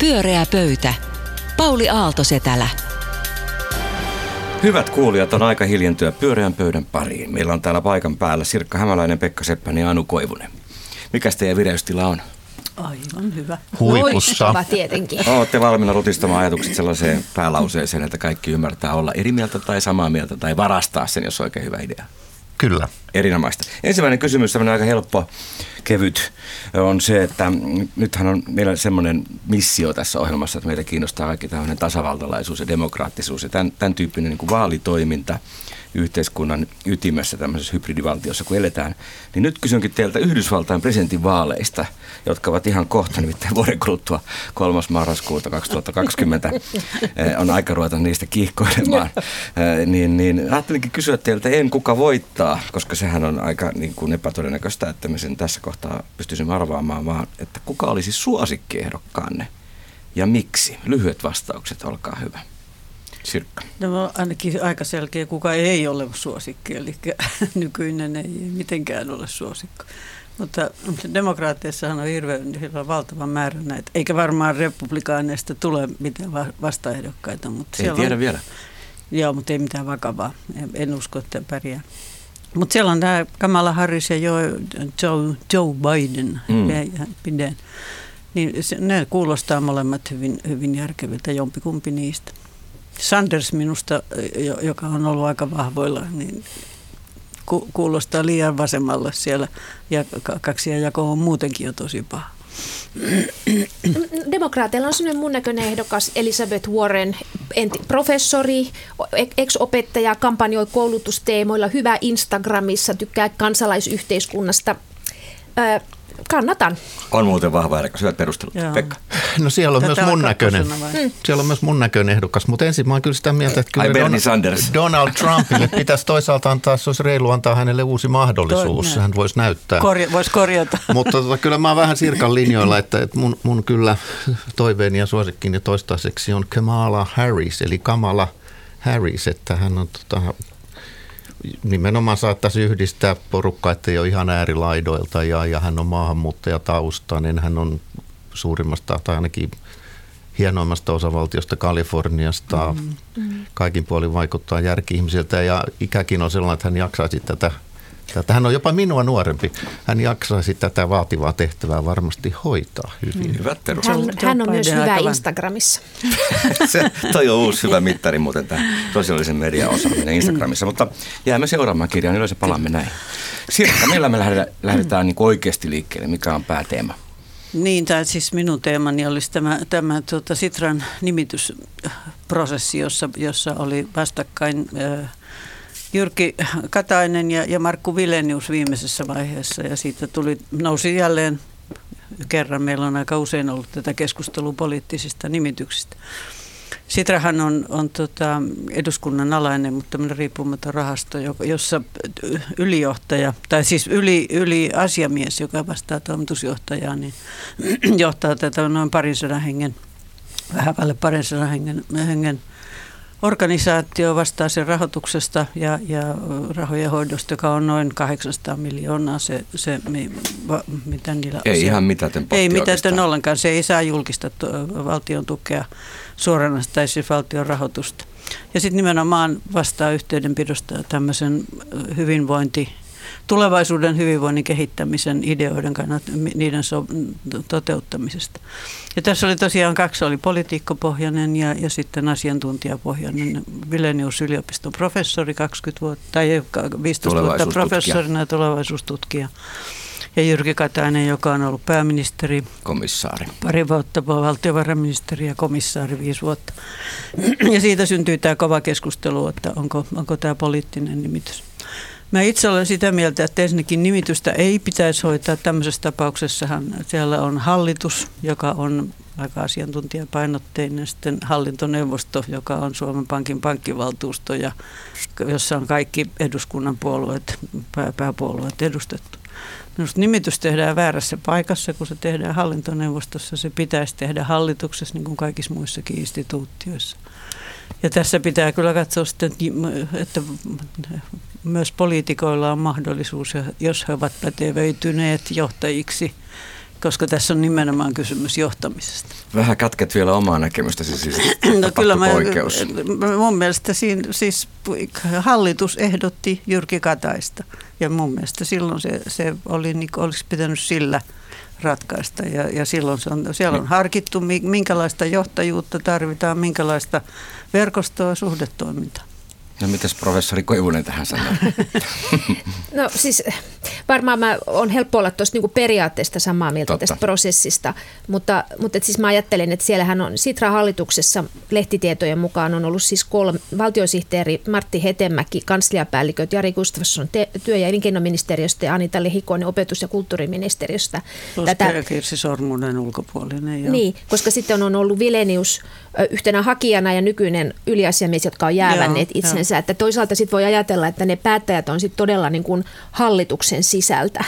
Pyöreä pöytä. Pauli Aalto-Setälä. Hyvät kuulijat, on aika hiljentyä pyöreän pöydän pariin. Meillä on täällä paikan päällä Sirkka Hämäläinen, Pekka Seppänen ja Anu Koivunen. Mikäs teidän vireystila on? Aivan hyvä. Huipussa. Loistava tietenkin. Olette valmiina rutistamaan ajatukset sellaiseen päälauseeseen, että kaikki ymmärtää olla eri mieltä tai samaa mieltä tai varastaa sen, jos on oikein hyvä idea. Kyllä. Erinomaista. Ensimmäinen kysymys, tämmöinen aika helppo, kevyt, on se, että nythän on meillä semmoinen missio tässä ohjelmassa, että meitä kiinnostaa kaikki tämmöinen tasavaltalaisuus ja demokraattisuus ja tämän, tämän tyyppinen niin kuin vaalitoiminta yhteiskunnan ytimessä tämmöisessä hybridivaltiossa, kun eletään. Niin nyt kysynkin teiltä Yhdysvaltain presidentinvaaleista, jotka ovat ihan kohta, nimittäin vuoden kuluttua 3. marraskuuta 2020. Eh, on aika ruveta niistä kiihkoilemaan. Eh, niin, niin ajattelinkin kysyä teiltä, en kuka voittaa, koska sehän on aika niin kuin epätodennäköistä, että me sen tässä kohtaa pystyisimme arvaamaan, vaan että kuka olisi suosikkiehdokkaanne ja miksi? Lyhyet vastaukset, olkaa hyvä. Sirkka. No ainakin aika selkeä, kuka ei ole suosikki, eli nykyinen ei mitenkään ole suosikko. Mutta demokraatteissahan on hirveän on valtava määrä näitä, eikä varmaan republikaaneista tule mitään va- vastaehdokkaita. Mutta Ei tiedä on, vielä. Joo, mutta ei mitään vakavaa. En, en usko, että pärjää. Mutta siellä on tämä Kamala Harris ja Joe, Joe, Joe Biden, Mm. Niin se, ne kuulostaa molemmat hyvin, hyvin järkeviltä, jompikumpi niistä. Sanders minusta, jo- joka on ollut aika vahvoilla, niin ku, kuulostaa liian vasemmalle siellä. Ja ka- kaksi jako on muutenkin jo tosi paha. Demokraateilla on sellainen mun näköinen ehdokas Elizabeth Warren, enti, professori, e- ex-opettaja, kampanjoi koulutusteemoilla, hyvä Instagramissa, tykkää kansalaisyhteiskunnasta. Kannatan. On muuten vahva ehdokas, hyvät perustelut. Joo. Pekka. No siellä on Tätä myös mun näköinen. vai? Siellä on myös mun näköinen ehdokas, mutta ensin mä oon kyllä sitä mieltä, että Ai kyllä Bernie Sanders. Donald Trumpille pitäisi toisaalta antaa, se olisi reilu antaa hänelle uusi mahdollisuus, Toi- hän voisi näyttää. Korja, Voisi korjata. Mutta tota, kyllä mä oon vähän Sirkan linjoilla, että, että mun, mun kyllä toiveeni ja suosikkini toistaiseksi on Kamala Harris, eli Kamala Harris, että hän on tota, nimenomaan saattaisi yhdistää porukkaa, että ei ole ihan äärilaidoilta ja, ja hän on maahanmuuttajataustainen, hän on suurimmasta tai ainakin hienoimmasta osavaltiosta Kaliforniasta. Mm-hmm. Kaikin puolin vaikuttaa järki-ihmisiltä ja ikäkin on sellainen, että hän jaksaisi tätä, tätä. Hän on jopa minua nuorempi. Hän jaksaisi tätä vaativaa tehtävää varmasti hoitaa hyvin. Hyvät perustelut. Hän, hän on myös hyvä. Instagramissa. Se, toi on uusi hyvä mittari muuten tämä sosiaalisen median osaaminen Instagramissa, mutta jäämme seuraamaan kirjaan, yleensä palaamme näin. Sirkka, millä me lähdetään, lähdetään niin oikeasti liikkeelle, mikä on pääteema? Niin, tai siis minun teemani olisi tämä, tämä tuota Sitran nimitysprosessi, jossa, jossa oli vastakkain äh, Jyrki Katainen ja, ja Markku Vilenius viimeisessä vaiheessa. Ja siitä tuli, nousi jälleen kerran. Meillä on aika usein ollut tätä keskustelua poliittisista nimityksistä. Sitrahan on, on tota eduskunnan alainen, mutta tämmöinen riippumaton rahasto, jossa ylijohtaja, tai siis yli, yli asiamies, joka vastaa toimitusjohtajaa, niin johtaa tätä noin parin sadan hengen, vähän päälle parin sadan hengen, hengen organisaatio vastaa sen rahoituksesta ja, ja rahojen hoidosta, joka on noin 800 miljoonaa se, se mi- va- mitä niillä Ei se- ihan mitätön potti Ei mitätön oikeastaan. ollenkaan. Se ei saa julkista to- valtion tukea suoranaista tai siis valtion rahoitusta. Ja sitten nimenomaan vastaa yhteydenpidosta tämmöisen hyvinvointi, tulevaisuuden hyvinvoinnin kehittämisen ideoiden kannalta, niiden so- toteuttamisesta. Ja tässä oli tosiaan kaksi, oli politiikkopohjainen ja, ja sitten asiantuntijapohjainen. Vilenius yliopiston professori 20 vuotta, tai 15 vuotta professorina ja tulevaisuustutkija. Ja Jyrki Katainen, joka on ollut pääministeri Komissaari. pari vuotta, valtiovarainministeri ja komissaari viisi vuotta. Ja siitä syntyy tämä kova keskustelu, että onko, onko tämä poliittinen nimitys. Mä itse olen sitä mieltä, että ensinnäkin nimitystä ei pitäisi hoitaa. Tämmöisessä tapauksessahan siellä on hallitus, joka on aika asiantuntijapainotteinen, sitten hallintoneuvosto, joka on Suomen Pankin pankkivaltuusto, ja jossa on kaikki eduskunnan puolueet, pää, pääpuolueet edustettu. Minusta nimitys tehdään väärässä paikassa, kun se tehdään hallintoneuvostossa. Se pitäisi tehdä hallituksessa, niin kuin kaikissa muissakin instituutioissa. Ja tässä pitää kyllä katsoa sitten, että myös poliitikoilla on mahdollisuus, jos he ovat pätevöityneet johtajiksi, koska tässä on nimenomaan kysymys johtamisesta. Vähän kätket vielä omaa näkemystäsi siis No kyllä mä, poikkeus. mun mielestä siinä, siis hallitus ehdotti Jyrki Kataista ja mun mielestä silloin se, se oli, niin, olisi pitänyt sillä ratkaista ja, ja silloin se on, siellä on harkittu, minkälaista johtajuutta tarvitaan, minkälaista verkostoa ja suhdetoimintaa. No mitäs professori Koivunen tähän sanoo? no siis varmaan mä on helppo olla tuosta niinku periaatteesta samaa mieltä Totta. tästä prosessista, mutta, mutta et siis mä ajattelen, että siellähän on Sitra-hallituksessa lehtitietojen mukaan on ollut siis kolme, valtiosihteeri Martti Hetemäki, kansliapäälliköt Jari Gustafsson te, työ- ja elinkeinoministeriöstä ja Anita Lehikoinen opetus- ja kulttuuriministeriöstä. Tätä, Kirsi Sormunen ulkopuolinen. Joo. Niin, koska sitten on ollut Vilenius yhtenä hakijana ja nykyinen yliasiamies, jotka on jäävänneet itsensä. Jo. Että toisaalta sitten voi ajatella, että ne päättäjät on sitten todella niin kuin hallituksen sisältä.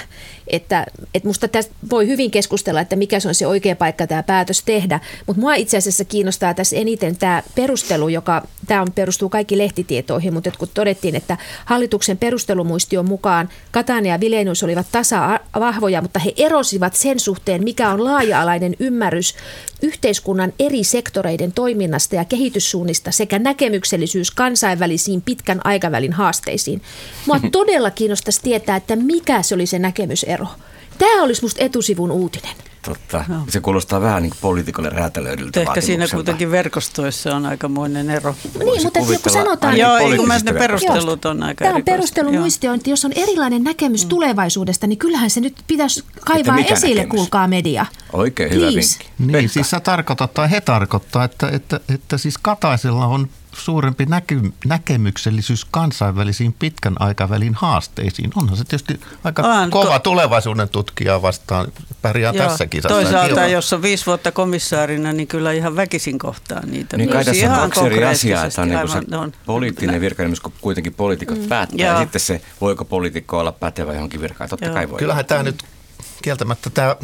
Että, että musta tästä voi hyvin keskustella, että mikä se on se oikea paikka tämä päätös tehdä, mutta mua itse asiassa kiinnostaa tässä eniten tämä perustelu, joka tämä on, perustuu kaikki lehtitietoihin, mutta kun todettiin, että hallituksen perustelumuistion mukaan Katainen ja Vilenius olivat tasa-vahvoja, mutta he erosivat sen suhteen, mikä on laaja-alainen ymmärrys yhteiskunnan eri sektoreiden toiminnasta ja kehityssuunnista sekä näkemyksellisyys kansainvälisiin pitkän aikavälin haasteisiin. Mua todella kiinnostaisi tietää, että mikä se oli se näkemysero. Tämä olisi musta etusivun uutinen. Totta. No. Se kuulostaa vähän niin poliitikolle räätälöidyltä Ehkä siinä kuitenkin verkostoissa on aikamoinen ero. Niin, mutta kun sanotaan... Joo, kun ne perustelut on aika Tämä on perustelumuistio, että jos on erilainen näkemys mm. tulevaisuudesta, niin kyllähän se nyt pitäisi kaivaa esille, näkemys? kuulkaa media. Oikein Please. hyvä vinkki. Niin, Pekka. siis se tarkoittaa, tai he tarkoittaa, että, että, että siis Kataisella on suurempi näky, näkemyksellisyys kansainvälisiin pitkän aikavälin haasteisiin. Onhan se tietysti aika on, kova ko- tulevaisuuden tutkija vastaan. Pärjää Joo, tässä kisassa. Toisaalta, jos on viisi vuotta komissaarina, niin kyllä ihan väkisin kohtaa niitä. Niin kai tässä on kaksi eri asiaa, että on, niin se on. poliittinen virkailimus, kun kuitenkin poliitikot mm. päättää. Joo. Ja sitten se, voiko poliitikko olla pätevä johonkin virkaan. Totta Joo. kai voi. Kyllähän tämä nyt kieltämättä tämä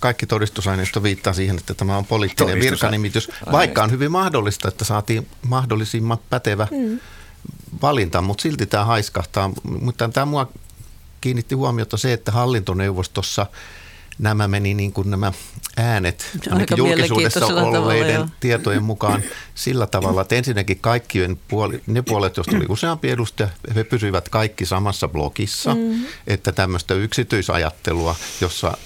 kaikki todistusaineisto viittaa siihen, että tämä on poliittinen virkanimitys, vaikka on hyvin mahdollista, että saatiin mahdollisimman pätevä mm. valinta, mutta silti tämä haiskahtaa. Mutta tämä mua kiinnitti huomiota se, että hallintoneuvostossa nämä meni niin kuin nämä äänet julkisuudessa olleiden tavalla, tietojen mukaan sillä tavalla, että ensinnäkin kaikkien puoli, ne puolet, joista oli useampi edustaja, he pysyivät kaikki samassa blogissa, mm. että tämmöistä yksityisajattelua, jossa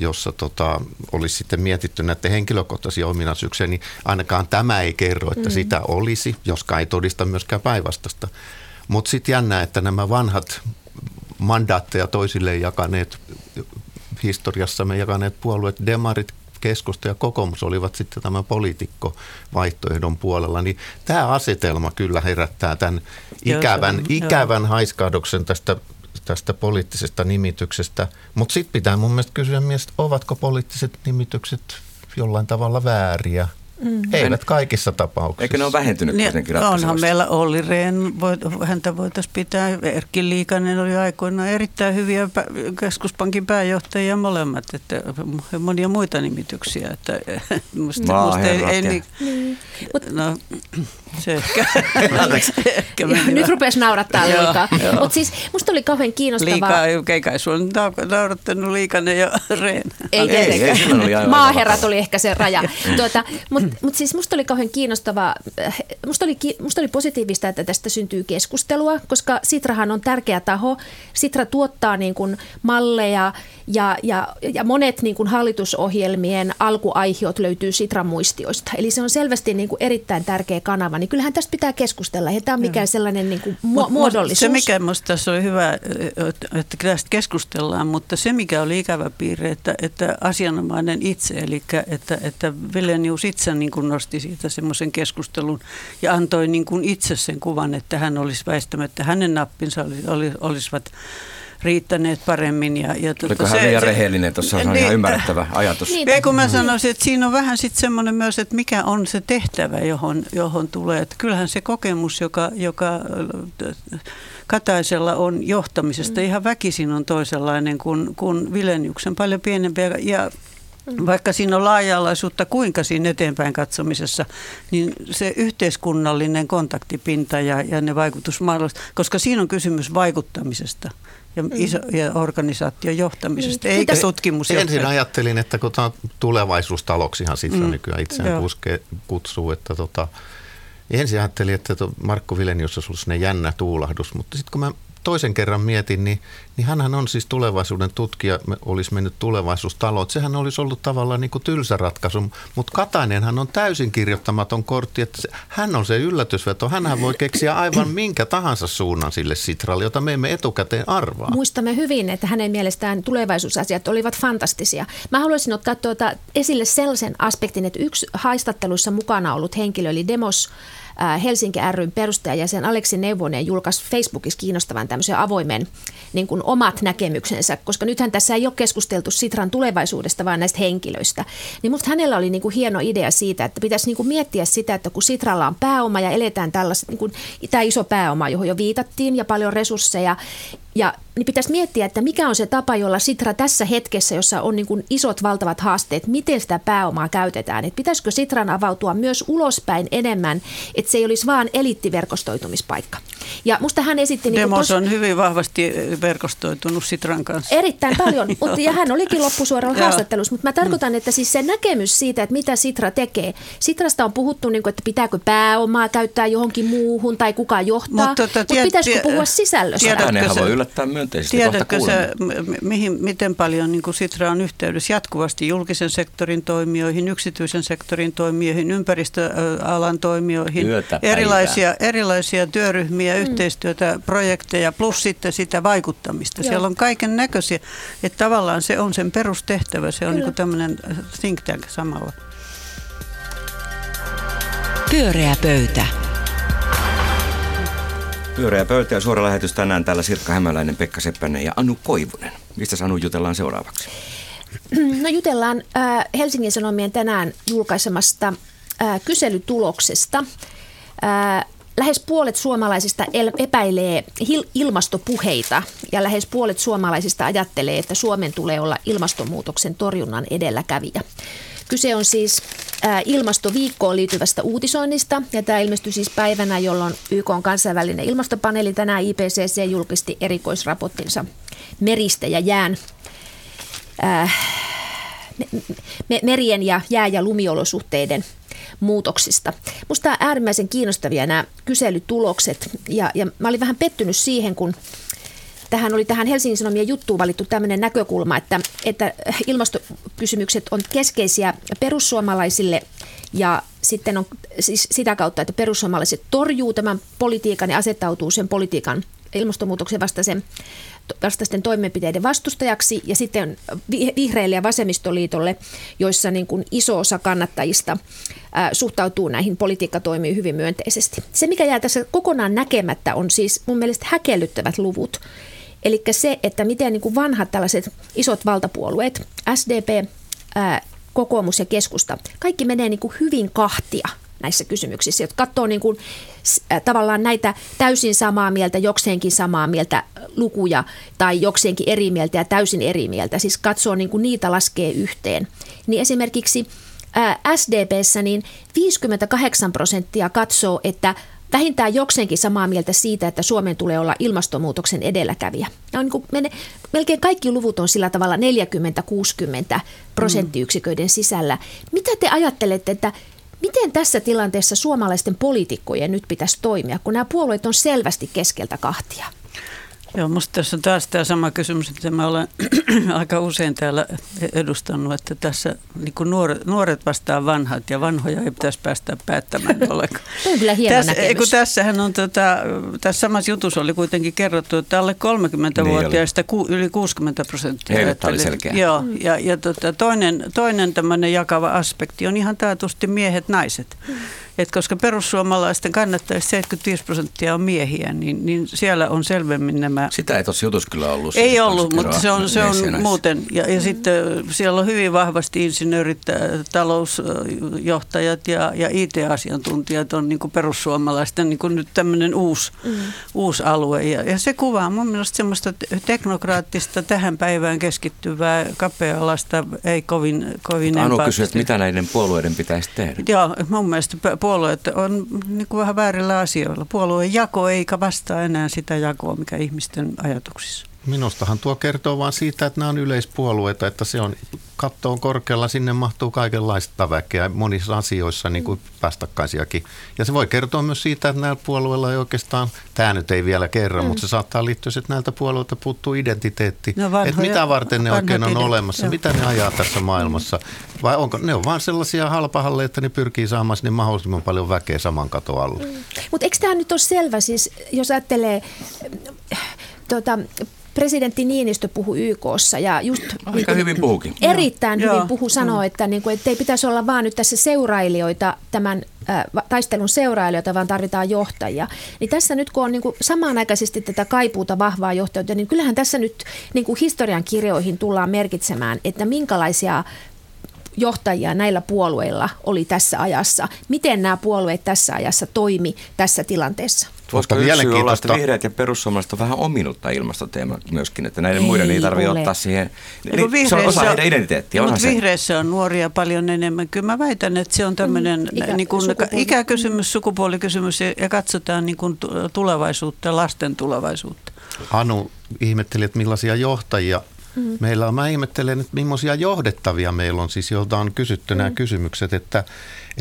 jossa tota, olisi sitten mietitty näiden henkilökohtaisia ominaisuuksia, niin ainakaan tämä ei kerro, että mm. sitä olisi, joskaan ei todista myöskään päinvastasta. Mutta sitten jännä, että nämä vanhat mandaatteja toisille jakaneet, historiassamme jakaneet puolueet, demarit, keskusta ja kokoomus olivat sitten tämän poliitikko-vaihtoehdon puolella, niin tämä asetelma kyllä herättää tämän ikävän, ikävän haiskahduksen tästä tästä poliittisesta nimityksestä. Mutta sitten pitää mun mielestä kysyä myös, ovatko poliittiset nimitykset jollain tavalla vääriä – Mm. Eivät kaikissa tapauksissa. Eikö ne ole vähentynyt niin, kuitenkin Onhan meillä Olli Rehn, häntä voitaisiin pitää. Erkki Liikanen oli aikoinaan erittäin hyviä keskuspankin pääjohtajia molemmat. Että monia muita nimityksiä. Että, musta, musta ei, ei, niin, niin. No, se ehkä. ehkä Nyt rupesi naurattaa liikaa. Mutta siis musta oli kauhean kiinnostavaa. Liikaa, ei kai sulla naurattanut Liikanen ja Rehn. Ei tietenkään. Ei, ei, Maaherrat oli ehkä se raja. Tuota, Mutta mutta siis musta oli kauhean kiinnostavaa, musta oli, musta oli positiivista, että tästä syntyy keskustelua, koska Sitrahan on tärkeä taho. Sitra tuottaa niin kuin malleja ja, ja, ja monet niin kuin hallitusohjelmien alkuaihiot löytyy Sitran muistioista. Eli se on selvästi niin kuin erittäin tärkeä kanava, niin kyllähän tästä pitää keskustella. Ei tämä ole mikään sellainen niin kuin mu- muodollisuus. Se, mikä minusta tässä oli hyvä, että tästä keskustellaan, mutta se, mikä oli ikävä piirre, että, että asianomainen itse, eli että, että Vilenius itse niin kuin nosti siitä semmoisen keskustelun ja antoi niin kuin itse sen kuvan, että hän olisi väistämättä, hänen nappinsa oli, oli, olisivat riittäneet paremmin. Ja, ja tuota, Oliko hän liian rehellinen? Tuossa on niin, ihan ymmärrettävä ajatus. Niin, Ei, kun mä sanoisin, että siinä on vähän sitten semmoinen myös, että mikä on se tehtävä, johon, johon tulee. Että kyllähän se kokemus, joka, joka Kataisella on johtamisesta, mm. ihan väkisin on toisenlainen kuin, kuin Vileniuksen, paljon pienempi ja vaikka siinä on laaja-alaisuutta kuinka siinä eteenpäin katsomisessa, niin se yhteiskunnallinen kontaktipinta ja, ja ne vaikutusmahdollisuudet, koska siinä on kysymys vaikuttamisesta ja, iso, ja organisaation johtamisesta, Niin. eikä tutkimus. Ensin ajattelin, että kun tämä tulevaisuustaloksihan Sitra Mm, mm, nykyään itseään joo. kuske, kutsuu, että tota, ensin ajattelin, että to Markku Vilenius olisi sinne jännä tuulahdus, mutta sitten kun mä toisen kerran mietin, niin, niin hänhän on siis tulevaisuuden tutkija, olisi mennyt tulevaisuustaloon. Sehän olisi ollut tavallaan niin kuin tylsä ratkaisu, mutta Katainenhan on täysin kirjoittamaton kortti, että se, hän on se yllätysveto. Hänhän voi keksiä aivan minkä tahansa suunnan sille Sitralle, jota me emme etukäteen arvaa. Muistamme hyvin, että hänen mielestään tulevaisuusasiat olivat fantastisia. Mä haluaisin ottaa tuota esille sellaisen aspektin, että yksi haistatteluissa mukana ollut henkilö, eli Demos Helsinki ryn perustajajäsen Aleksi Neuvonen julkaisi Facebookissa kiinnostavan tämmöisen avoimen niin kuin omat näkemyksensä, koska nythän tässä ei ole keskusteltu Sitran tulevaisuudesta, vaan näistä henkilöistä. Niin musta hänellä oli niin kuin hieno idea siitä, että pitäisi niin kuin miettiä sitä, että kun Sitralla on pääoma ja eletään tällaista, niin kuin, tämä iso pääoma, johon jo viitattiin ja paljon resursseja, ja niin pitäisi miettiä, että mikä on se tapa, jolla Sitra tässä hetkessä, jossa on niin kuin isot valtavat haasteet, miten sitä pääomaa käytetään. Että pitäisikö Sitran avautua myös ulospäin enemmän, että se ei olisi vaan eliittiverkostoitumispaikka. Ja musta hän esitti... Niin Demos tos- on hyvin vahvasti verkostoitunut Sitran kanssa. Erittäin paljon, mutta, ja hän olikin loppusuoralla haastattelussa, mutta mä tarkoitan, että siis se näkemys siitä, että mitä Sitra tekee. Sitrasta on puhuttu, niin kuin, että pitääkö pääomaa käyttää johonkin muuhun tai kuka johtaa, Mut mutta, tota, tied- pitäisikö puhua sisällöstä? tiedätkö Yllättää myönteisesti. Tiedätkö sä, m- mihin, miten paljon niin kuin Sitra on yhteydessä jatkuvasti julkisen sektorin toimijoihin, yksityisen sektorin toimijoihin, ympäristöalan toimijoihin, Yötä päivää. erilaisia, erilaisia työryhmiä, mm. yhteistyötä, projekteja, plus sitten sitä vaikuttamista. Joo. Siellä on kaiken näköisiä, että tavallaan se on sen perustehtävä, se on Kyllä. niin tämmöinen think tank samalla. Pyöreä pöytä. Pyöreä pöytä ja suora lähetys tänään täällä Sirkka Hämäläinen, Pekka Seppänen ja Anu Koivunen. Mistä Anu jutellaan seuraavaksi? No jutellaan äh, Helsingin Sanomien tänään julkaisemasta äh, kyselytuloksesta. Äh, lähes puolet suomalaisista el- epäilee hil- ilmastopuheita ja lähes puolet suomalaisista ajattelee, että Suomen tulee olla ilmastonmuutoksen torjunnan edelläkävijä. Kyse on siis äh, ilmastoviikkoon liittyvästä uutisoinnista, ja tämä ilmestyi siis päivänä, jolloin YK on kansainvälinen ilmastopaneeli tänään IPCC julkisti erikoisraporttinsa meristä ja jään äh, me- me- merien ja jää- ja lumiolosuhteiden muutoksista. Minusta on äärimmäisen kiinnostavia nämä kyselytulokset ja, ja mä olin vähän pettynyt siihen, kun tähän oli tähän Helsingin Sanomien juttuun valittu tämmöinen näkökulma, että, että ilmastokysymykset on keskeisiä perussuomalaisille ja sitten on siis sitä kautta, että perussuomalaiset torjuu tämän politiikan ja asettautuu sen politiikan ilmastonmuutoksen vastaisen, vastaisten toimenpiteiden vastustajaksi ja sitten vi- vihreille ja vasemmistoliitolle, joissa niin kuin iso osa kannattajista ää, suhtautuu näihin politiikkatoimiin hyvin myönteisesti. Se, mikä jää tässä kokonaan näkemättä, on siis mun mielestä häkellyttävät luvut. Eli se, että miten niin kuin vanhat tällaiset isot valtapuolueet, SDP, ää, kokoomus ja keskusta, kaikki menee niin kuin hyvin kahtia näissä kysymyksissä, jotka katsoo niin kuin, äh, tavallaan näitä täysin samaa mieltä, jokseenkin samaa mieltä lukuja tai jokseenkin eri mieltä ja täysin eri mieltä, siis katsoo niin kuin niitä laskee yhteen. Niin esimerkiksi ää, SDPssä niin 58 prosenttia katsoo, että vähintään jokseenkin samaa mieltä siitä, että Suomen tulee olla ilmastonmuutoksen edelläkävijä. Ja on niin kuin, melkein kaikki luvut on sillä tavalla 40-60 prosenttiyksiköiden sisällä. Mitä te ajattelette, että miten tässä tilanteessa suomalaisten poliitikkojen nyt pitäisi toimia, kun nämä puolueet on selvästi keskeltä kahtia? Joo, musta tässä on taas tämä sama kysymys, että mä olen aika usein täällä edustanut, että tässä niin kuin nuoret, nuoret vastaa vanhat ja vanhoja ei pitäisi päästä päättämään ollenkaan. Tuo on kyllä hieno Tässä, kun tässähän on, tota, tässä samassa jutussa oli kuitenkin kerrottu, että alle 30-vuotiaista ku, yli 60 prosenttia. Heille tämä oli selkeä. Joo, ja, ja tota, toinen, toinen tämmöinen jakava aspekti on ihan taatusti miehet-naiset. Et koska perussuomalaisten kannattajista 75 prosenttia on miehiä, niin, niin siellä on selvemmin nämä Sitä ei tuossa jutussa kyllä ollut. ei ollut, mutta se on, se on muuten. Ja, ja sitten siellä on hyvin vahvasti insinöörit, talousjohtajat ja, ja IT-asiantuntijat on niin kuin perussuomalaisten niin kuin nyt tämmöinen uusi, mm. uusi alue. Ja, ja se kuvaa mun mielestä semmoista teknokraattista, tähän päivään keskittyvää, kapea-alasta, ei kovin, kovin Anu kysyi, että mitä näiden puolueiden pitäisi tehdä. Joo, mun mielestä pu- puolueet on niin kuin vähän väärillä asioilla. Puolueen jako eikä vastaa enää sitä jakoa, mikä ihmisten ajatuksissa. Minustahan tuo kertoo vain siitä, että nämä on yleispuolueita, että se on katto on korkealla, sinne mahtuu kaikenlaista väkeä monissa asioissa niin kuin vastakkaisiakin. Ja se voi kertoa myös siitä, että näillä puolueilla ei oikeastaan, tämä nyt ei vielä kerran, mm. mutta se saattaa liittyä, että näiltä puolueilta puuttuu identiteetti. No vanhoja, että mitä varten ne oikein on olemassa, jo. mitä ne ajaa tässä maailmassa. Vai onko ne on vain sellaisia halpahalle, että ne pyrkii saamaan sinne mahdollisimman paljon väkeä saman katon alle. Mm. Mutta eikö tämä nyt ole selvä, siis jos ajattelee tuota, presidentti Niinistö puhui YKssa ja just Aika niin kuin, hyvin puhukin. Erittäin Joo. hyvin puhu sanoo, että, niin kuin, että ei pitäisi olla vaan nyt tässä seurailijoita, tämän äh, taistelun seurailijoita, vaan tarvitaan johtajia. Niin tässä nyt kun on niin kuin, samanaikaisesti tätä kaipuuta vahvaa johtajuutta, niin kyllähän tässä nyt niin kuin historian kirjoihin tullaan merkitsemään, että minkälaisia johtajia näillä puolueilla oli tässä ajassa. Miten nämä puolueet tässä ajassa toimi tässä tilanteessa? Voisiko yksi olla, että vihreät ja perussuomalaiset on vähän ominutta ilmastoteema myöskin, että näiden ei muiden ei tarvitse ottaa siihen. Niin, se on osa heidän identiteettiä. Mutta vihreissä on nuoria paljon enemmän. Kyllä mä väitän, että se on tämmöinen mm, ikä, niin kuin sukupuoli. ikäkysymys, sukupuolikysymys ja, ja katsotaan niin kuin tulevaisuutta, lasten tulevaisuutta. Anu ihmetteli, että millaisia johtajia Mm. Meillä on, mä ihmettelen, että millaisia johdettavia meillä on, siis joilta on kysytty mm. nämä kysymykset, että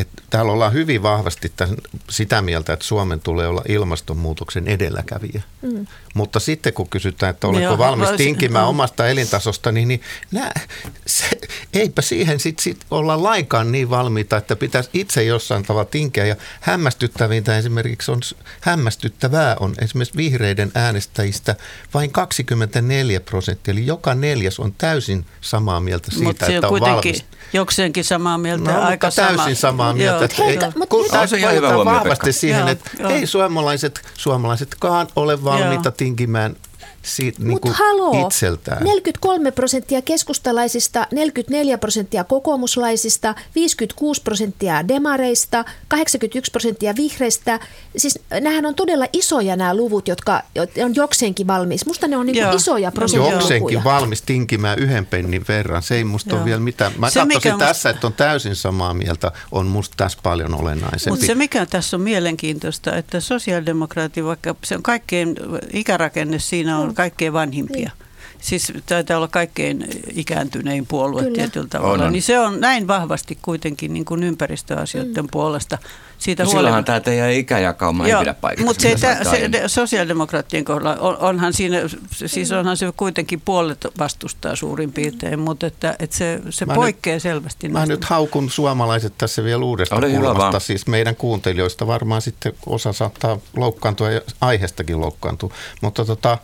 että täällä ollaan hyvin vahvasti tämän, sitä mieltä, että Suomen tulee olla ilmastonmuutoksen edelläkävijä. Mm. Mutta sitten kun kysytään, että oletko niin valmis tinkimään mm. omasta elintasosta, niin, niin nää, se, eipä siihen sitten sit olla lainkaan niin valmiita, että pitäisi itse jossain tavalla tinkeä. Ja hämmästyttävintä esimerkiksi on, hämmästyttävää on esimerkiksi vihreiden äänestäjistä vain 24 prosenttia, eli joka neljäs on täysin samaa mieltä siitä, Mut että on valmis jokseenkin samaa mieltä. No, aika täysin sama. samaa mieltä. Joo. Että ei, kun on se ihan hyvä vahvasti siihen, joo, että joo. ei suomalaiset, suomalaisetkaan ole valmiita joo. tinkimään siitä niin kuin haloo, itseltään. 43 prosenttia keskustalaisista, 44 prosenttia kokoomuslaisista, 56 prosenttia demareista, 81 prosenttia vihreistä. Siis nämähän on todella isoja nämä luvut, jotka on jokseenkin valmis. Musta ne on niin kuin isoja prosenttia. Jokseenkin valmis tinkimään yhden pennin verran. Se ei musta Joo. ole vielä mitään. Mä se, katsoisin tässä, musta... että on täysin samaa mieltä, on musta tässä paljon olennaisempi. Mutta se mikä tässä on mielenkiintoista, että sosiaalidemokraatti, vaikka se on kaikkein ikärakenne siinä on kaikkein vanhimpia. Niin. Siis taitaa olla kaikkein ikääntynein puolue Kyllä. tietyllä tavalla. On, Niin se on näin vahvasti kuitenkin niin kuin ympäristöasioiden mm. puolesta. Siitä no silloinhan tämä teidän ikäjakauma ei pidä paikkaa. Mutta se, se, sosiaalidemokraattien kohdalla on, onhan siinä, siis onhan se kuitenkin puolet vastustaa suurin piirtein, mutta että, että se, se mä poikkeaa nyt, selvästi. Mä näistä. nyt haukun suomalaiset tässä vielä uudesta Ole kulmasta, siis meidän kuuntelijoista varmaan sitten osa saattaa loukkaantua ja aiheestakin loukkaantua, mutta tota,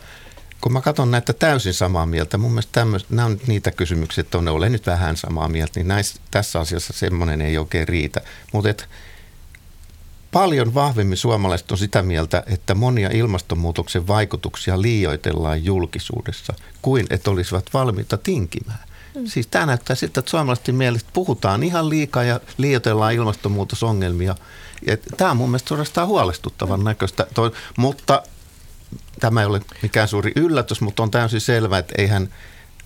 kun mä katson näitä täysin samaa mieltä, mun mielestä tämmöset, nämä on niitä kysymyksiä, että on, olen nyt vähän samaa mieltä, niin näissä, tässä asiassa semmoinen ei oikein riitä. Mutta paljon vahvemmin suomalaiset on sitä mieltä, että monia ilmastonmuutoksen vaikutuksia liioitellaan julkisuudessa, kuin että olisivat valmiita tinkimään. Mm. Siis tämä näyttää siltä, että suomalaisten mielestä puhutaan ihan liikaa ja liioitellaan ilmastonmuutosongelmia. Tämä on mun mielestä suorastaan huolestuttavan mm. näköistä, mutta tämä ei ole mikään suuri yllätys, mutta on täysin selvää, että eihän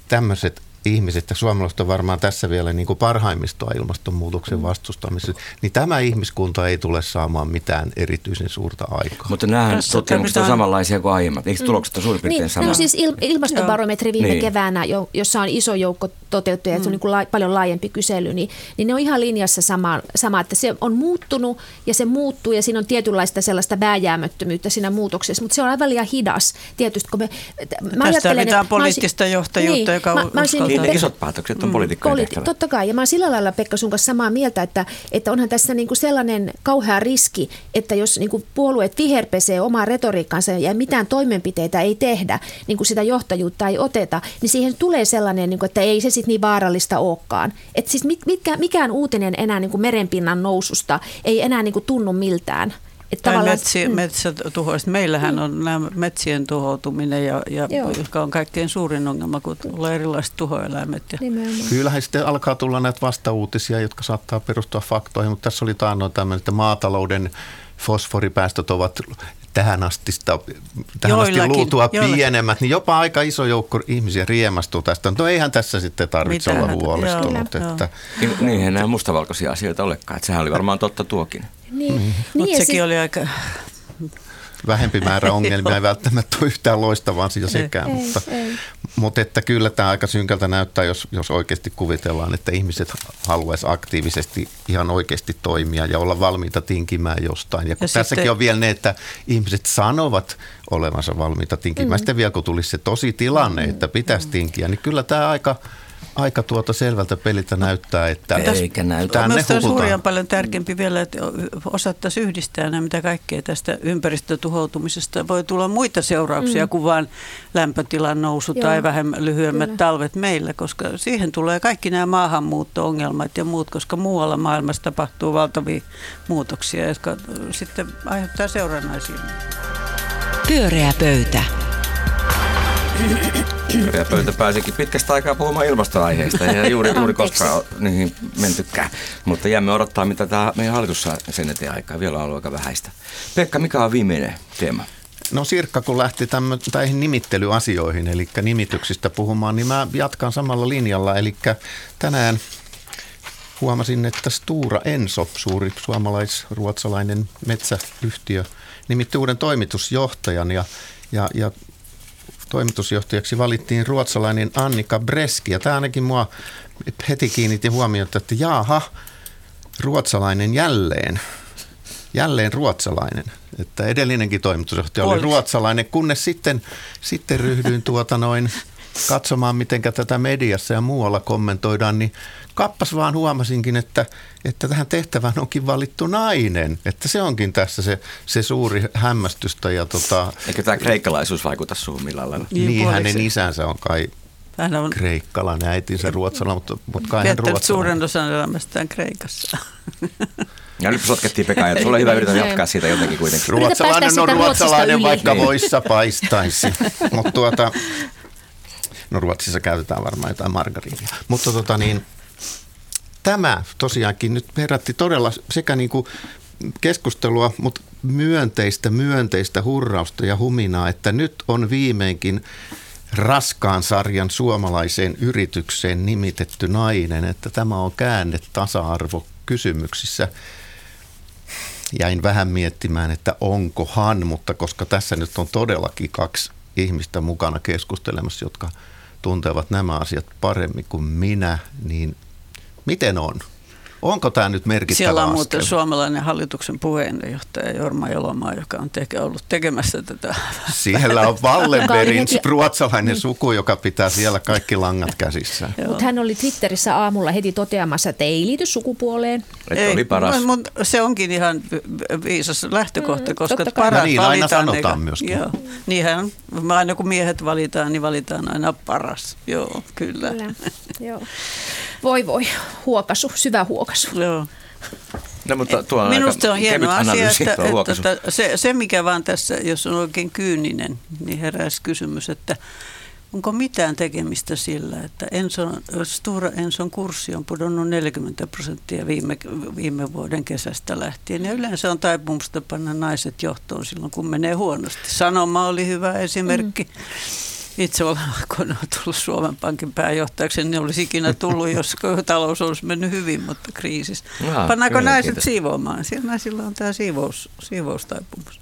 tämmöiset ihmiset, ja suomalaiset on varmaan tässä vielä niin kuin parhaimmistoa ilmastonmuutoksen mm. vastustamisessa, niin tämä ihmiskunta ei tule saamaan mitään erityisen suurta aikaa. Mutta nämä tutkimukset on samanlaisia kuin aiemmat. Eikö mm. tulokset ole suurin piirtein niin, sama? No siis il- ilmastobarometri viime niin. keväänä, jossa on iso joukko toteuttajia, mm. se on niin kuin la- paljon laajempi kysely, niin, niin ne on ihan linjassa sama, sama, että se on muuttunut ja se muuttuu ja siinä on tietynlaista sellaista vääjäämättömyyttä siinä muutoksessa, mutta se on aivan liian hidas. Tietysti kun me, mä Tästä tarvitaan poliittista johtajuutta, niin, joka mä, mä niin, ne isot päätökset on mm, poliitikkojen politi-. Totta kai, ja mä oon sillä lailla Pekka sun kanssa samaa mieltä, että, että onhan tässä niinku sellainen kauhea riski, että jos niinku puolueet viherpesee omaa retoriikkansa ja mitään toimenpiteitä ei tehdä, niin kuin sitä johtajuutta ei oteta, niin siihen tulee sellainen, niinku, että ei se sitten niin vaarallista olekaan. Että siis mitkä, mikään uutinen enää niinku merenpinnan noususta ei enää niinku tunnu miltään. Että tai metsi, mm. metsätuhoista. Meillähän mm. on nämä metsien tuhoutuminen, ja, ja jotka on kaikkein suurin ongelma, kun tulee erilaiset tuhoeläimet. Ja. Kyllähän sitten alkaa tulla näitä vastauutisia, jotka saattaa perustua faktoihin, mutta tässä oli taannoin tämmöinen, että maatalouden fosforipäästöt ovat tähän asti, sitä, tähän joillakin, asti luultua joillakin. pienemmät, niin jopa aika iso joukko ihmisiä riemastuu tästä. No eihän tässä sitten tarvitse Mitä olla huolestunut. Joo, että... Joo. Niin, ei nämä mustavalkoisia asioita olekaan, että sehän oli varmaan totta tuokin. Niin, mm. niin Mutta sekin se... oli aika vähempi määrä ongelmia ei välttämättä ole yhtään loistava asia sekään. Ei, mutta, ei. mutta että kyllä tämä aika synkältä näyttää, jos, jos oikeasti kuvitellaan, että ihmiset haluaisivat aktiivisesti ihan oikeasti toimia ja olla valmiita tinkimään jostain. Ja Ja tässäkin sitten- on vielä ne, että ihmiset sanovat olevansa valmiita tinkimään. Mm. Sitten vielä kun tulisi se tosi tilanne, että pitäisi tinkiä, niin kyllä tämä aika, aika tuota selvältä peliltä näyttää, että Eikä näytä. tänne Mielestäni hukutaan. hurjan paljon tärkeämpi vielä, että osattaisiin yhdistää nämä, mitä kaikkea tästä ympäristötuhoutumisesta voi tulla muita seurauksia mm. kuin vain lämpötilan nousu Joo, tai vähemmän lyhyemmät kyllä. talvet meillä, koska siihen tulee kaikki nämä maahanmuutto-ongelmat ja muut, koska muualla maailmassa tapahtuu valtavia muutoksia, jotka sitten aiheuttaa seurannaisia. Pyöreä pöytä. Ja pöytä pääsikin pitkästä aikaa puhumaan ilmastoaiheista ja juuri, juuri Anteeksi. koska on niihin mentykään. Mutta jäämme odottaa, mitä tämä meidän hallitus saa sen eteen aikaa. Vielä on ollut aika vähäistä. Pekka, mikä on viimeinen teema? No Sirkka, kun lähti tämmö, näihin nimittelyasioihin, eli nimityksistä puhumaan, niin mä jatkan samalla linjalla. Eli tänään huomasin, että Stura Enso, suuri suomalais-ruotsalainen metsäyhtiö, nimitti uuden toimitusjohtajan ja, ja, ja toimitusjohtajaksi valittiin ruotsalainen Annika Breski. Ja tämä ainakin mua heti kiinnitti huomiota, että jaaha, ruotsalainen jälleen. Jälleen ruotsalainen. Että edellinenkin toimitusjohtaja oli ruotsalainen, kunnes sitten, sitten ryhdyin tuota noin katsomaan, miten tätä mediassa ja muualla kommentoidaan, niin kappas vaan huomasinkin, että, että tähän tehtävään onkin valittu nainen. Että se onkin tässä se, se suuri hämmästystä ja tota, Eikö tämä kreikkalaisuus vaikuta suhun millään lailla? Niin, niin, hänen isänsä on kai Hän on kreikkalainen, äitinsä ruotsalainen, mutta, mutta kai hän viettänyt suuren ruotsalainen. osan elämästään Kreikassa. Ja nyt sotkettiin Pekka ja sulla on hyvä yritän jatkaa siitä jotenkin kuitenkin. Ruotsalainen on ruotsalainen, yli. vaikka Niin. voissa paistaisi. mutta tuota, no Ruotsissa käytetään varmaan jotain margariinia. Mutta tota niin, tämä tosiaankin nyt herätti todella sekä niin kuin keskustelua, mutta myönteistä, myönteistä hurrausta ja huminaa, että nyt on viimeinkin raskaan sarjan suomalaiseen yritykseen nimitetty nainen, että tämä on käänne tasa-arvo kysymyksissä. Jäin vähän miettimään, että onkohan, mutta koska tässä nyt on todellakin kaksi ihmistä mukana keskustelemassa, jotka tuntevat nämä asiat paremmin kuin minä, niin miten on? Onko tämä nyt merkittävä Siellä on askel? muuten suomalainen hallituksen puheenjohtaja Jorma Elomaa, joka on teke, ollut tekemässä tätä. Siellä on Wallenbergin ruotsalainen suku, joka pitää siellä kaikki langat käsissä. Mutta hän oli Twitterissä aamulla heti toteamassa, että ei liity sukupuoleen. Että oli paras. Mutta se onkin ihan vi- viisas lähtökohta, Mm, koska kai. paras No niin, aina valitaan. sanotaan eikä- myöskin. Joo. Niinhän, aina kun miehet valitaan, niin valitaan aina paras. Joo, kyllä. Kyllä. Joo. Voi voi, huokasu, syvä huokasu. Joo. No, mutta tuo on Minusta on hieno asia, analyysi, että, että, että se, se mikä vaan tässä, jos on oikein kyyninen, niin heräisi kysymys, että onko mitään tekemistä sillä, että Enson, Stura Enson kurssi on pudonnut 40 prosenttia viime, viime vuoden kesästä lähtien. Ja yleensä on taipumusta panna naiset johtoon silloin, kun menee huonosti. Sanoma oli hyvä esimerkki. Mm. Itse olen aikoinaan tullut Suomen Pankin pääjohtajaksi, niin olisi ikinä tullut, jos talous olisi mennyt hyvin, mutta kriisissä. Jaa, Pannaanko naiset mielenkiintoista. siivoamaan? Siellä naisilla on tämä siivous, siivoustaipumuus.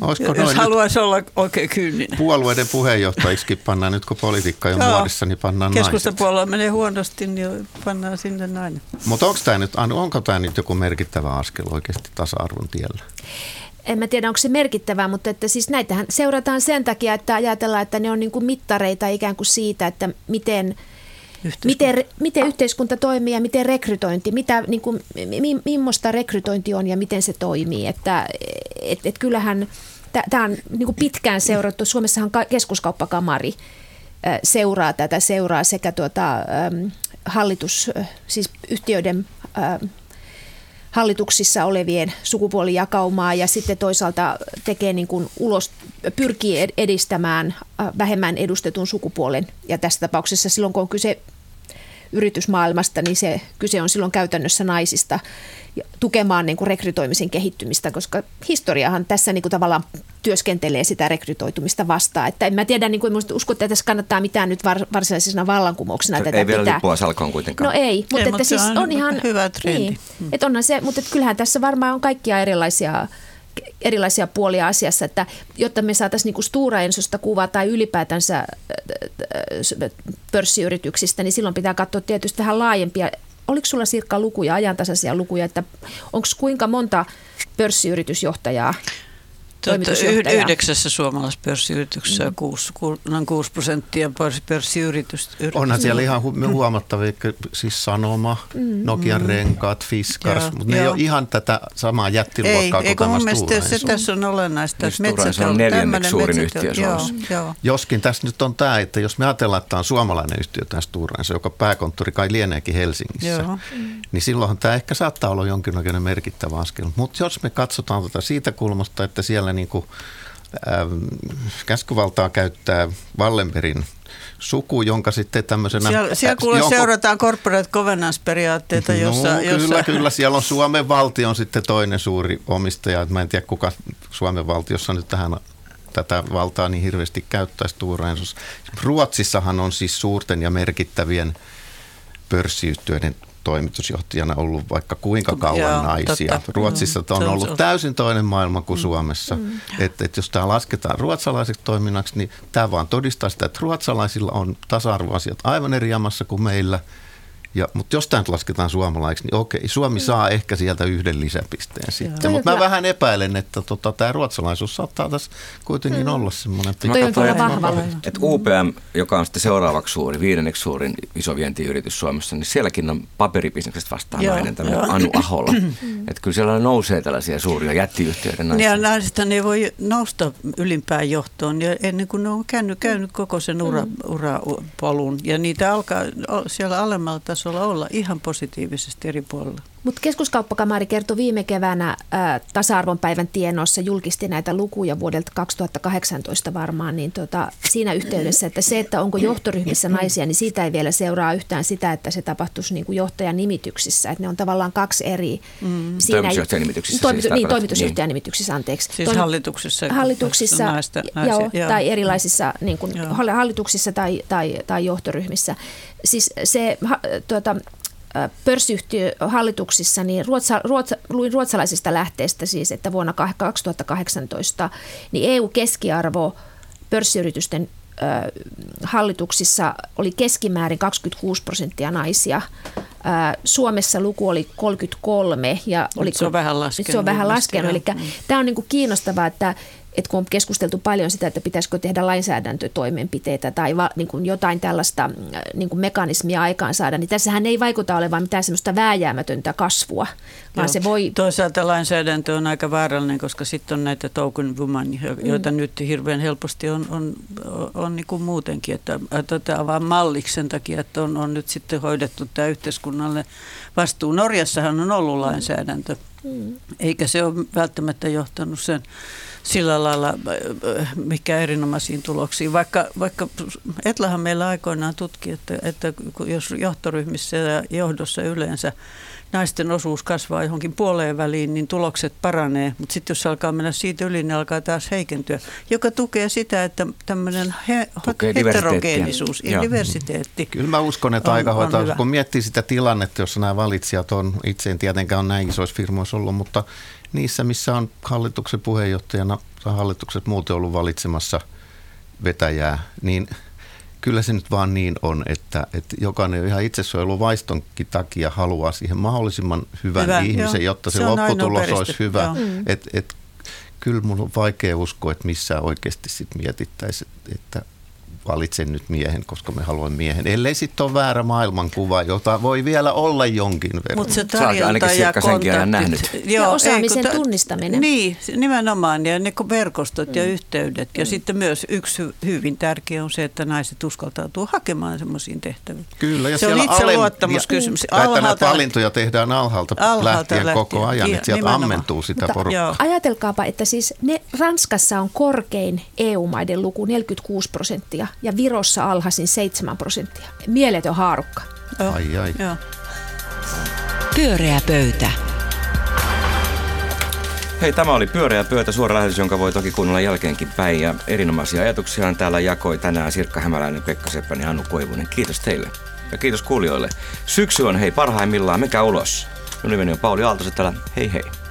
Olisiko Jos haluaisi olla oikein kyyninen. puolueiden puheenjohtajiksi pannaan nyt, kun politiikka on muodissa, niin pannaan naiset. Keskustapuolella menee huonosti, niin pannaan sinne nainen. Mutta onko tämä nyt, onko tämä nyt joku merkittävä askel oikeasti tasa-arvon tiellä? En mä tiedä, onko se merkittävää, mutta että siis näitähän seurataan sen takia, että ajatellaan, että ne on niin kuin mittareita ikään kuin siitä, että miten, miten, miten yhteiskunta toimii ja miten rekrytointi, mitä, niin kuin, mi, millaista rekrytointi on ja miten se toimii. Että et, et kyllähän tämä on niin kuin pitkään seurattu. Suomessahan ka- keskuskauppakamari seuraa tätä, seuraa sekä tuota, hallitus, siis yhtiöiden hallituksissa olevien sukupuolijakaumaa ja sitten toisaalta tekee niin kuin ulos, pyrkii ed- edistämään äh, vähemmän edustetun sukupuolen. Ja tässä tapauksessa silloin, kun on kyse yritysmaailmasta, niin se kyse on silloin käytännössä naisista ja tukemaan niin kuin rekrytoimisen kehittymistä, koska historiahan tässä niin kuin tavallaan työskentelee sitä rekrytoitumista vastaan. Että en mä tiedä, niin kuin, en usko, että tässä kannattaa mitään nyt var, varsinaisena vallankumouksena tätä Ei vielä pitää. lippua salkoon kuitenkaan. No ei, mutta, Ei, että mutta se siis on on ihan hyvä trendi. Niin, että onhan se, mutta että kyllähän tässä varmaan on kaikkia erilaisia erilaisia puolia asiassa, että jotta me saataisiin niin Stura Ensosta kuvaa tai ylipäätänsä pörssiyrityksistä, niin silloin pitää katsoa tietysti vähän laajempia. Oliko sulla Sirkka lukuja, ajantasaisia lukuja, että onko kuinka monta pörssiyritysjohtajaa yhdeksässä suomalaisessa pörssiyrityksessä mm. kuusi, ku, noin 6 prosenttia pörssiyritystä. Onhan siellä ihan hu- huomattavia, siis Sanoma, mm. Nokian mm. renkaat, Fiskars, mutta ne ei ole ihan tätä samaa jättiluokkaa ei, kuin mun mielestä se tässä on olennaista. Että metsät on neljänneksi suurin yhtiö Suomessa. Joo, Joskin tässä nyt on tämä, että jos me ajatellaan, että tämä on suomalainen yhtiö tämä Stora joka pääkonttori kai lieneekin Helsingissä, joo. niin silloinhan tämä ehkä saattaa olla jonkinlainen merkittävä askel. Mutta jos me katsotaan tätä siitä kulmasta, että siellä niin kuin, ähm, käskyvaltaa käyttää Wallenbergin suku, jonka sitten tämmöisenä... Siellä, siellä kuule jonka, seurataan corporate governance-periaatteita, jossa, no, jossa... Kyllä, kyllä. Siellä on Suomen valtion sitten toinen suuri omistaja. Mä en tiedä, kuka Suomen valtiossa nyt tähän tätä valtaa niin hirveästi käyttäisi Stora Ruotsissahan on siis suurten ja merkittävien pörssiyhtiöiden toimitusjohtajana ollut vaikka kuinka kauan Joo, naisia. Totta. Ruotsissa mm, on ollut täysin toinen maailma kuin mm. Suomessa. Mm. Että et jos tämä lasketaan ruotsalaiseksi toiminnaksi, niin tämä vaan todistaa sitä, että ruotsalaisilla on tasa-arvoasiat aivan eri jamassa kuin meillä – ja, mutta jos tämä nyt lasketaan suomalaiksi, niin okei, Suomi saa ehkä sieltä yhden lisäpisteen sitten. Mutta mä vähän epäilen, että tota, tämä ruotsalaisuus saattaa tässä kuitenkin mm. olla semmoinen. Vahva. Että UPM, joka on sitten seuraavaksi suuri, viidenneksi suurin iso vientiyritys Suomessa, niin sielläkin on paperibisneksestä vastaan Joo, nainen, tämmöinen Anu Aholla. että kyllä siellä nousee tällaisia suuria jättiyhtiöitä naisia. Ja naiset ne voi nousta ylimpään johtoon ja ennen kuin ne on käynyt, käynyt koko sen ura, mm. urapolun. Ja niitä alkaa siellä alemmalla tasolla olla ihan positiivisesti eri puolilla. Mutta keskuskauppakamari kertoi viime keväänä ää, tasa-arvon päivän tienossa, julkisti näitä lukuja vuodelta 2018 varmaan, niin tota, siinä yhteydessä, että se, että onko johtoryhmissä naisia, niin siitä ei vielä seuraa yhtään sitä, että se tapahtuisi niin kuin johtajan nimityksissä. Että ne on tavallaan kaksi eri... Mm. Siinä toimitusjohtajan nimityksissä. Toimi, siis niin, toimitusjohtajan niin. nimityksissä, anteeksi. Siis Toim- hallituksissa. Hallituksissa, naista, naisia, joo, joo. tai erilaisissa niin kuin, hallituksissa tai, tai, tai johtoryhmissä. Siis se tuota, pörssiyhtiö hallituksissa, niin ruotsa, ruotsa, luin ruotsalaisista lähteistä siis, että vuonna 2018 niin EU-keskiarvo pörssiyritysten hallituksissa oli keskimäärin 26 prosenttia naisia. Suomessa luku oli 33. Ja oliko, se on vähän laskenut. Se on vähän laskenut. Eli mm. tämä on niin kuin kiinnostavaa, että että kun on keskusteltu paljon sitä, että pitäisikö tehdä lainsäädäntötoimenpiteitä tai va, niin kuin jotain tällaista äh, niin kuin mekanismia aikaansaada, niin tässähän ei vaikuta olevan mitään semmoista vääjäämätöntä kasvua, vaan Joo. se voi... Toisaalta lainsäädäntö on aika vaarallinen, koska sitten on näitä token woman, joita mm. nyt hirveän helposti on, on, on, on niin kuin muutenkin, että otetaan vaan malliksi sen takia, että on, on nyt sitten hoidettu tämä yhteiskunnalle vastuu. Norjassahan on ollut lainsäädäntö, mm. eikä se ole välttämättä johtanut sen sillä lailla äh, mikä erinomaisiin tuloksiin. Vaikka, vaikka Etlahan meillä aikoinaan tutki, että, että jos johtoryhmissä ja johdossa yleensä naisten osuus kasvaa johonkin puoleen väliin, niin tulokset paranee. Mutta sitten jos alkaa mennä siitä yli, niin alkaa taas heikentyä, joka tukee sitä, että tämmöinen he, heterogeenisuus ja diversiteetti Kyllä mä uskon, että aika hoitaa, kun miettii sitä tilannetta, jossa nämä valitsijat on, itse en tietenkään ole näin isoissa firmoissa ollut, mutta niissä, missä on hallituksen puheenjohtajana tai hallitukset muuten ollut valitsemassa vetäjää, niin kyllä se nyt vaan niin on, että, että jokainen ihan itsesuojeluvaistonkin takia haluaa siihen mahdollisimman hyvän hyvä, ihmisen, jo. jotta se, se lopputulos olisi hyvä. Mm. Et, et, kyllä mun on vaikea uskoa, että missään oikeasti sit mietittäisiin, että valitsen nyt miehen, koska me haluan miehen. Ellei sitten ole väärä maailmankuva, jota voi vielä olla jonkin verran. Mutta se tarjonta ja kontaktit. Nähnyt. Joo, ja osaamisen ei, ta- tunnistaminen. Niin, nimenomaan. Ja ne verkostot mm. ja yhteydet. Ja mm. sitten myös yksi hyvin tärkeä on se, että naiset uskaltautuu hakemaan semmoisiin tehtäviin. Kyllä. Ja se on itseluottamuskysymys. Alhaalta, valintoja tehdään alhaalta, alhaalta lähtien, lähtien koko ajan, että sieltä nimenomaan. ammentuu sitä Mutta porukkaa. Ajatelkaapa, että siis ne, Ranskassa on korkein EU-maiden luku 46 prosenttia ja Virossa alhaisin 7 prosenttia. Mieletön haarukka. Ai ai. Joo. Pyöreä pöytä. Hei, tämä oli Pyöreä pöytä, suora lähetys, jonka voi toki kuunnella jälkeenkin päin. Ja erinomaisia ajatuksia täällä jakoi tänään Sirkka Hämäläinen, Pekka Seppänen ja Hannu Koivunen. Kiitos teille ja kiitos kuulijoille. Syksy on hei parhaimmillaan, mikä ulos. Minun nimeni on Pauli Aaltoset täällä. Hei hei.